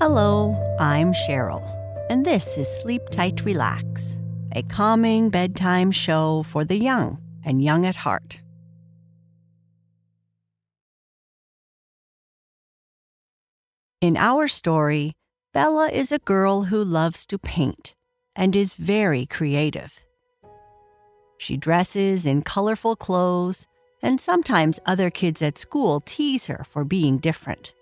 Hello, I'm Sheryl, and this is Sleep Tight Relax, a calming bedtime show for the young and young at heart. In our story, Bella is a girl who loves to paint and is very creative. She dresses in colorful clothes, and sometimes other kids at school tease her for being different.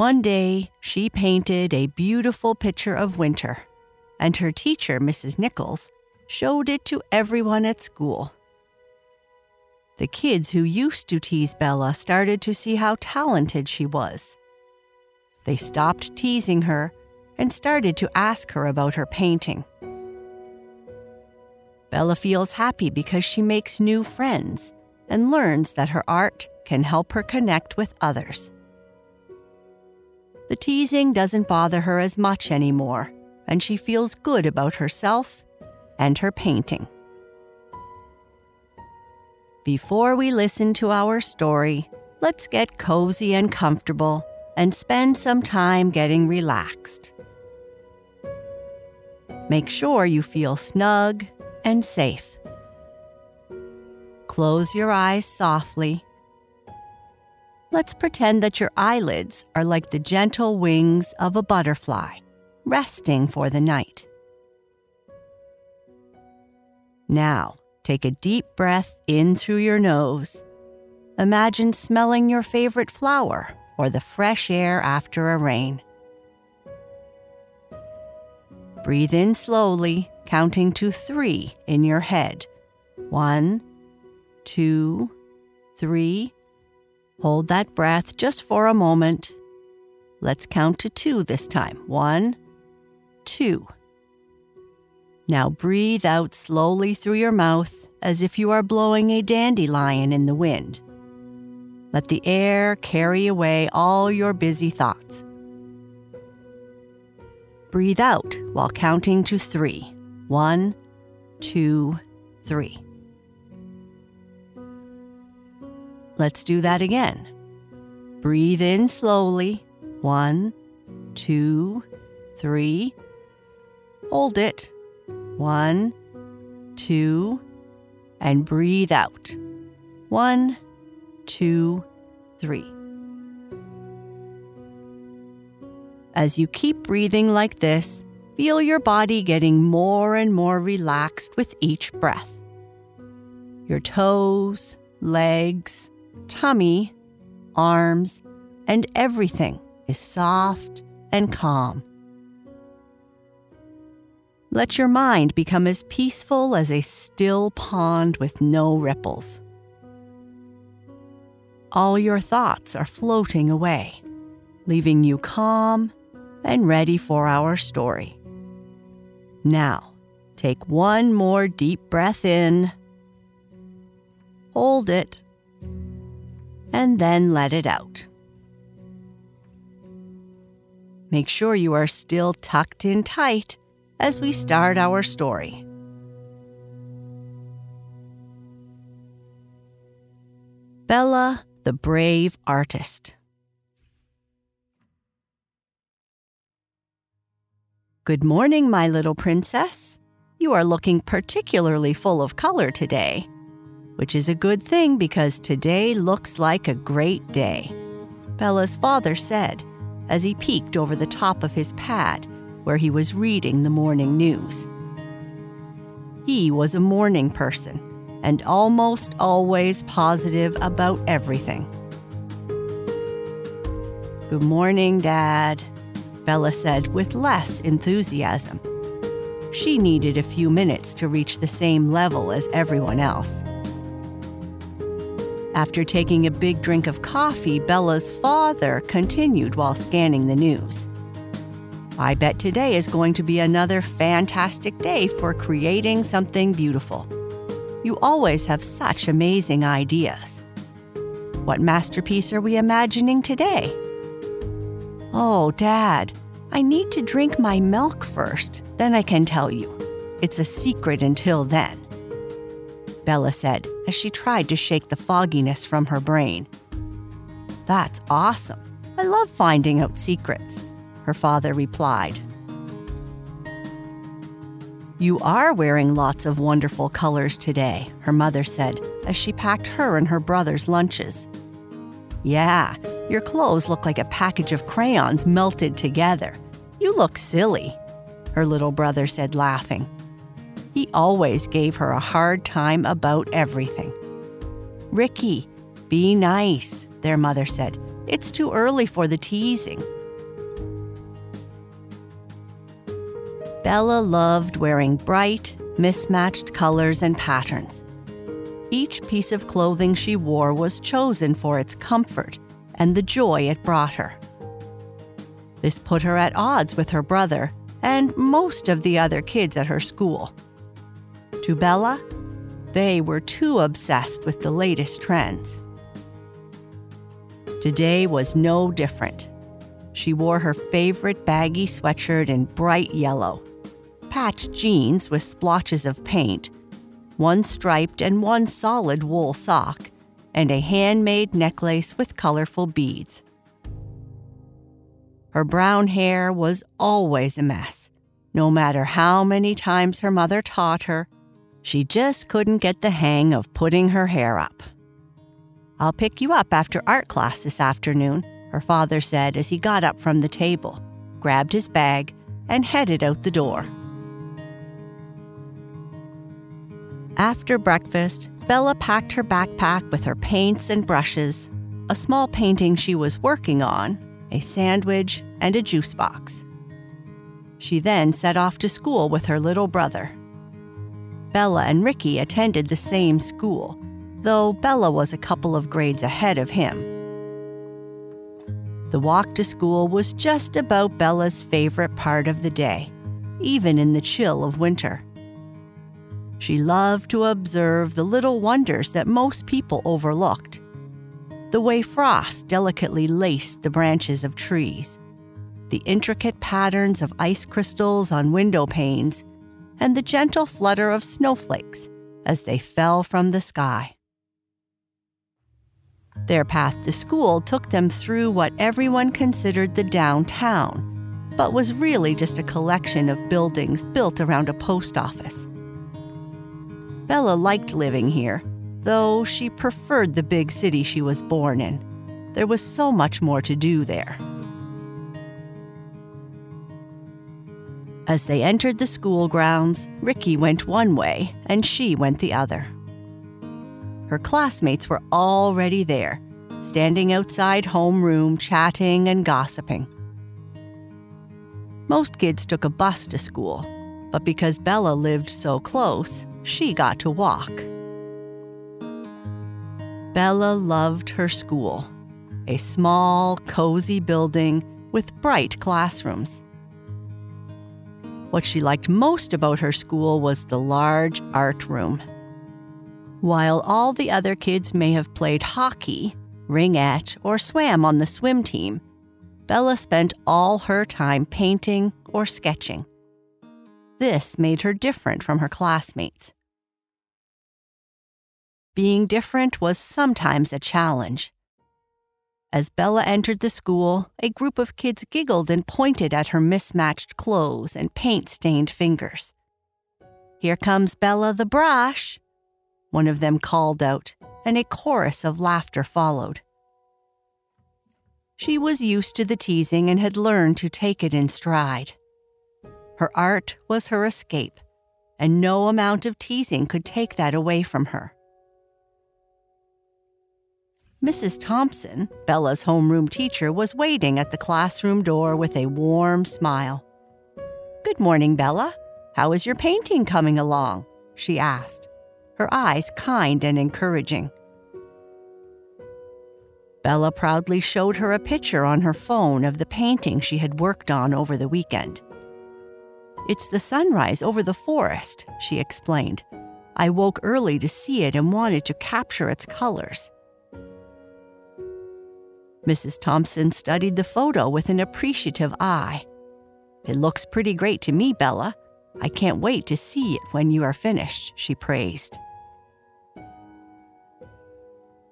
One day, she painted a beautiful picture of winter, and her teacher, Mrs. Nichols, showed it to everyone at school. The kids who used to tease Bella started to see how talented she was. They stopped teasing her and started to ask her about her painting. Bella feels happy because she makes new friends and learns that her art can help her connect with others. The teasing doesn't bother her as much anymore, and she feels good about herself and her painting. Before we listen to our story, let's get cozy and comfortable and spend some time getting relaxed. Make sure you feel snug and safe. Close your eyes softly. Let's pretend that your eyelids are like the gentle wings of a butterfly, resting for the night. Now, take a deep breath in through your nose. Imagine smelling your favorite flower or the fresh air after a rain. Breathe in slowly, counting to three in your head. One, two, three. Hold that breath just for a moment. Let's count to two this time. One, two. Now breathe out slowly through your mouth as if you are blowing a dandelion in the wind. Let the air carry away all your busy thoughts. Breathe out while counting to three. One, two, three. Let's do that again. Breathe in slowly. One, two, three. Hold it. One, two, and breathe out. One, two, three. As you keep breathing like this, feel your body getting more and more relaxed with each breath. Your toes, legs, tummy, arms, and everything is soft and calm. Let your mind become as peaceful as a still pond with no ripples. All your thoughts are floating away, leaving you calm and ready for our story. Now, take one more deep breath in, hold it, and then let it out. Make sure you are still tucked in tight as we start our story. Bella, the Brave Artist. Good morning, my little princess. You are looking particularly full of color today, which is a good thing because today looks like a great day, Bella's father said as he peeked over the top of his pad where he was reading the morning news. He was a morning person and almost always positive about everything. Good morning, Dad, Bella said with less enthusiasm. She needed a few minutes to reach the same level as everyone else. After taking a big drink of coffee, Bella's father continued while scanning the news. I bet today is going to be another fantastic day for creating something beautiful. You always have such amazing ideas. What masterpiece are we imagining today? Oh, Dad, I need to drink my milk first, then I can tell you. It's a secret until then. Bella said as she tried to shake the fogginess from her brain. That's awesome, I love finding out secrets, her father replied. You are wearing lots of wonderful colors today, her mother said as she packed her and her brother's lunches. Yeah, your clothes look like a package of crayons melted together. You look silly, her little brother said, laughing. He always gave her a hard time about everything. Ricky, be nice, their mother said. It's too early for the teasing. Bella loved wearing bright, mismatched colors and patterns. Each piece of clothing she wore was chosen for its comfort and the joy it brought her. This put her at odds with her brother and most of the other kids at her school. To Bella, they were too obsessed with the latest trends. Today was no different. She wore her favorite baggy sweatshirt in bright yellow patched jeans with splotches of paint, one striped and one solid wool sock, and a handmade necklace with colorful beads. Her brown hair was always a mess. No matter how many times her mother taught her, she just couldn't get the hang of putting her hair up. I'll pick you up after art class this afternoon, her father said as he got up from the table, grabbed his bag, and headed out the door. After breakfast, Bella packed her backpack with her paints and brushes, a small painting she was working on, a sandwich, and a juice box. She then set off to school with her little brother. Bella and Ricky attended the same school, though Bella was a couple of grades ahead of him. The walk to school was just about Bella's favorite part of the day, even in the chill of winter. She loved to observe the little wonders that most people overlooked. The way frost delicately laced the branches of trees, the intricate patterns of ice crystals on window panes, and the gentle flutter of snowflakes as they fell from the sky. Their path to school took them through what everyone considered the downtown, but was really just a collection of buildings built around a post office. Bella liked living here, though she preferred the big city she was born in. There was so much more to do there. As they entered the school grounds, Ricky went one way and she went the other. Her classmates were already there, standing outside homeroom chatting and gossiping. Most kids took a bus to school, but because Bella lived so close, she got to walk. Bella loved her school, a small, cozy building with bright classrooms. What she liked most about her school was the large art room. While all the other kids may have played hockey, ringette, or swam on the swim team, Bella spent all her time painting or sketching. This made her different from her classmates. Being different was sometimes a challenge. As Bella entered the school, a group of kids giggled and pointed at her mismatched clothes and paint stained fingers. Here comes Bella the brush, one of them called out, and a chorus of laughter followed. She was used to the teasing and had learned to take it in stride. Her art was her escape, and no amount of teasing could take that away from her. Mrs. Thompson, Bella's homeroom teacher, was waiting at the classroom door with a warm smile. Good morning, Bella. How is your painting coming along? she asked, her eyes kind and encouraging. Bella proudly showed her a picture on her phone of the painting she had worked on over the weekend. It's the sunrise over the forest, she explained. I woke early to see it and wanted to capture its colors. Mrs. Thompson studied the photo with an appreciative eye. It looks pretty great to me, Bella. I can't wait to see it when you are finished, she praised.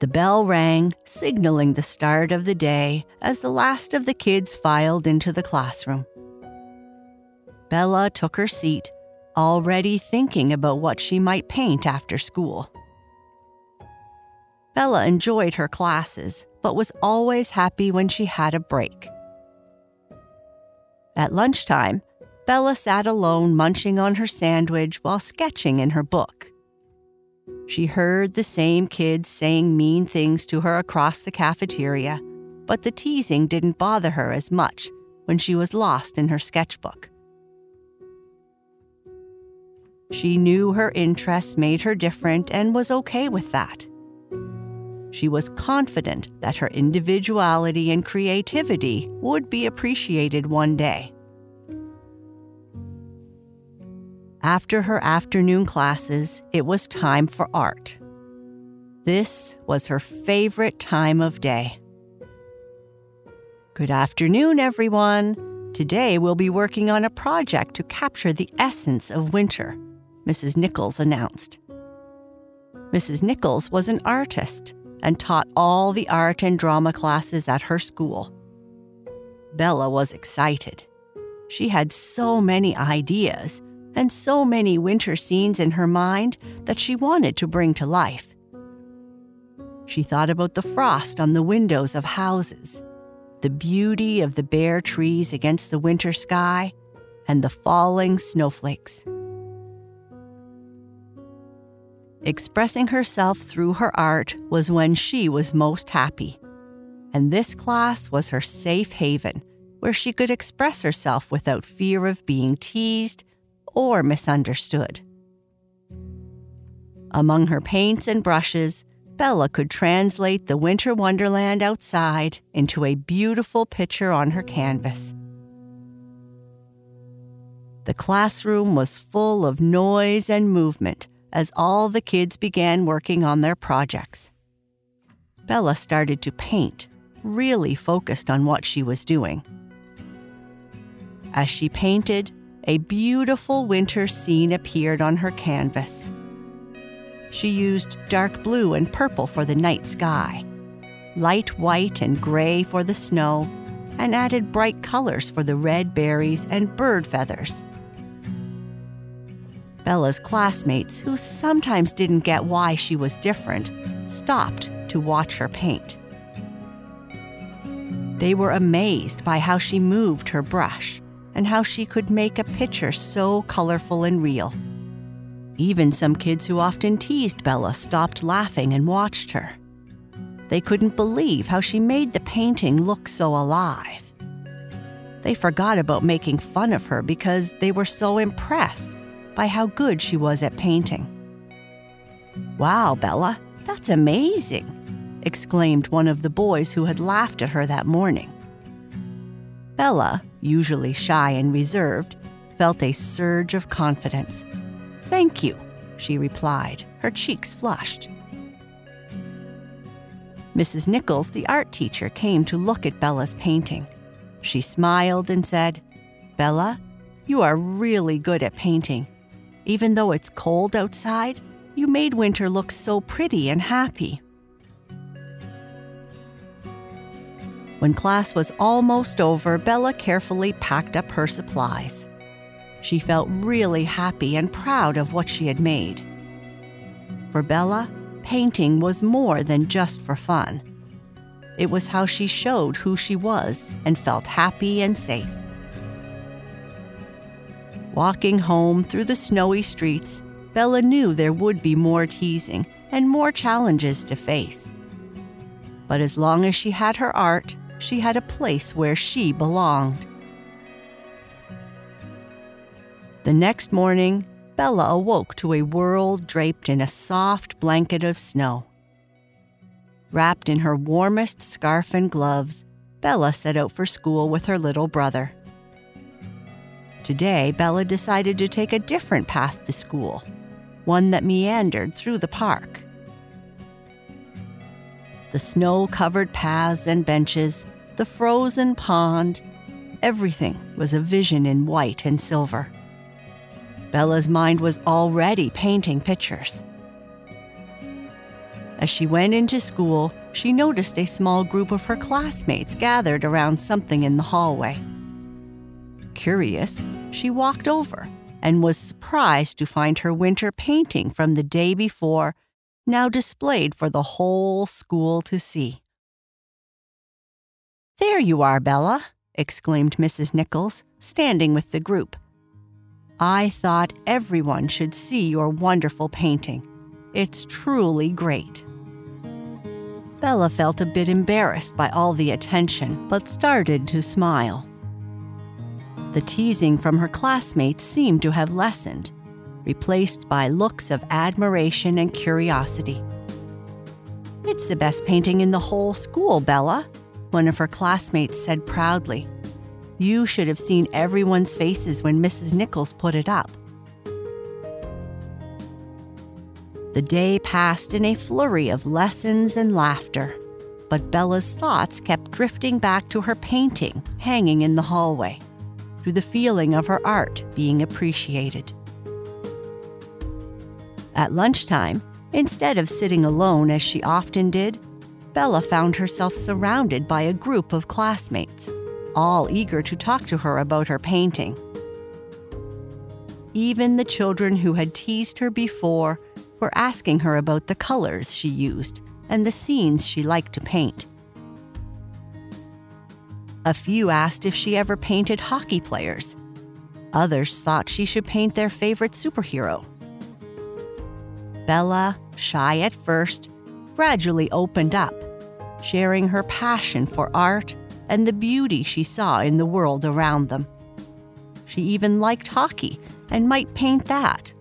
The bell rang, signaling the start of the day as the last of the kids filed into the classroom. Bella took her seat, already thinking about what she might paint after school. Bella enjoyed her classes, but was always happy when she had a break. At lunchtime, Bella sat alone munching on her sandwich while sketching in her book. She heard the same kids saying mean things to her across the cafeteria, but the teasing didn't bother her as much when she was lost in her sketchbook. She knew her interests made her different and was okay with that. She was confident that her individuality and creativity would be appreciated one day. After her afternoon classes, it was time for art. This was her favorite time of day. Good afternoon, everyone. Today we'll be working on a project to capture the essence of winter, Mrs. Nichols announced. Mrs. Nichols was an artist and taught all the art and drama classes at her school. Bella was excited. She had so many ideas and so many winter scenes in her mind that she wanted to bring to life. She thought about the frost on the windows of houses, the beauty of the bare trees against the winter sky, and the falling snowflakes. Expressing herself through her art was when she was most happy. And this class was her safe haven, where she could express herself without fear of being teased or misunderstood. Among her paints and brushes, Bella could translate the winter wonderland outside into a beautiful picture on her canvas. The classroom was full of noise and movement as all the kids began working on their projects. Bella started to paint, really focused on what she was doing. As she painted, a beautiful winter scene appeared on her canvas. She used dark blue and purple for the night sky, light white and gray for the snow, and added bright colors for the red berries and bird feathers. Bella's classmates, who sometimes didn't get why she was different, stopped to watch her paint. They were amazed by how she moved her brush and how she could make a picture so colorful and real. Even some kids who often teased Bella stopped laughing and watched her. They couldn't believe how she made the painting look so alive. They forgot about making fun of her because they were so impressed by how good she was at painting. Wow, Bella, that's amazing! exclaimed one of the boys who had laughed at her that morning. Bella, usually shy and reserved, felt a surge of confidence. Thank you, she replied, her cheeks flushed. Mrs. Nichols, the art teacher, came to look at Bella's painting. She smiled and said, Bella, you are really good at painting. Even though it's cold outside, you made winter look so pretty and happy. When class was almost over, Bella carefully packed up her supplies. She felt really happy and proud of what she had made. For Bella, painting was more than just for fun. It was how she showed who she was and felt happy and safe. Walking home through the snowy streets, Bella knew there would be more teasing and more challenges to face. But as long as she had her art, she had a place where she belonged. The next morning, Bella awoke to a world draped in a soft blanket of snow. Wrapped in her warmest scarf and gloves, Bella set out for school with her little brother. Today, Bella decided to take a different path to school, one that meandered through the park the snow covered paths and benches, the frozen pond. Everything was a vision in white and silver. Bella's mind was already painting pictures. As she went into school, she noticed a small group of her classmates gathered around something in the hallway. Curious, she walked over and was surprised to find her winter painting from the day before now displayed for the whole school to see. There you are, Bella, exclaimed Mrs. Nichols, standing with the group. I thought everyone should see your wonderful painting. It's truly great. Bella felt a bit embarrassed by all the attention, but started to smile. The teasing from her classmates seemed to have lessened, replaced by looks of admiration and curiosity. It's the best painting in the whole school, Bella, one of her classmates said proudly. You should have seen everyone's faces when Mrs. Nichols put it up. The day passed in a flurry of lessons and laughter, but Bella's thoughts kept drifting back to her painting hanging in the hallway, to the feeling of her art being appreciated. At lunchtime, instead of sitting alone as she often did, Bella found herself surrounded by a group of classmates, all eager to talk to her about her painting. Even the children who had teased her before were asking her about the colors she used and the scenes she liked to paint. A few asked if she ever painted hockey players. Others thought she should paint their favorite superhero. Bella, shy at first, gradually opened up, sharing her passion for art and the beauty she saw in the world around them. She even liked hockey and might paint that.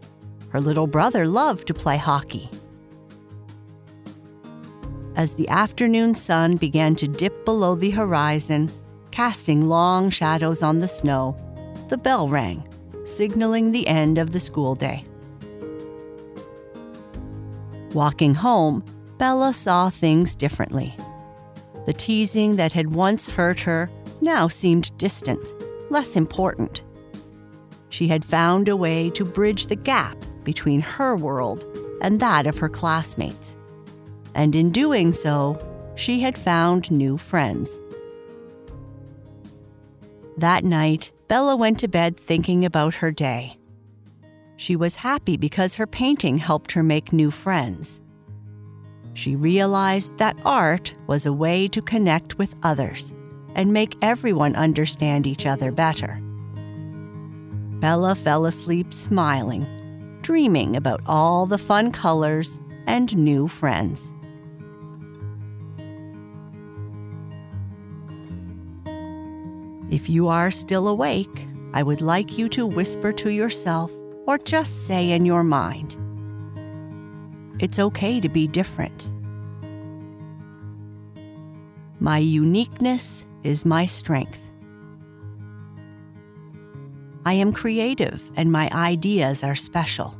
Her little brother loved to play hockey. As the afternoon sun began to dip below the horizon, casting long shadows on the snow, the bell rang, signaling the end of the school day. Walking home, Bella saw things differently. The teasing that had once hurt her now seemed distant, less important. She had found a way to bridge the gap between her world and that of her classmates. And in doing so, she had found new friends. That night, Bella went to bed thinking about her day. She was happy because her painting helped her make new friends. She realized that art was a way to connect with others and make everyone understand each other better. Bella fell asleep smiling, dreaming about all the fun colors and new friends. If you are still awake, I would like you to whisper to yourself or just say in your mind, It's okay to be different. My uniqueness is my strength. I am creative and my ideas are special.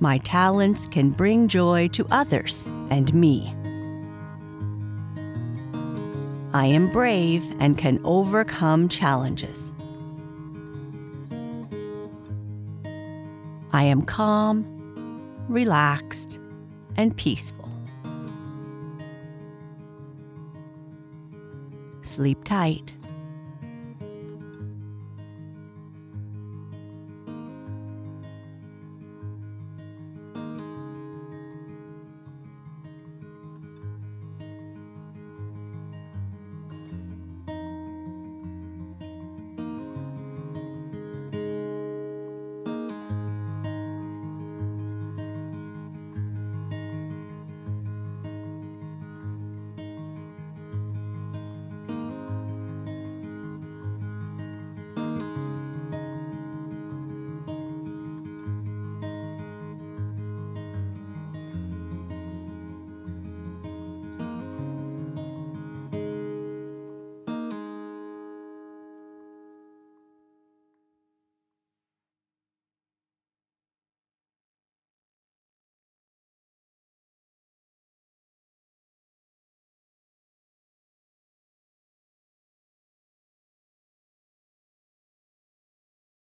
My talents can bring joy to others and me. I am brave and can overcome challenges. I am calm, relaxed, and peaceful. Sleep tight.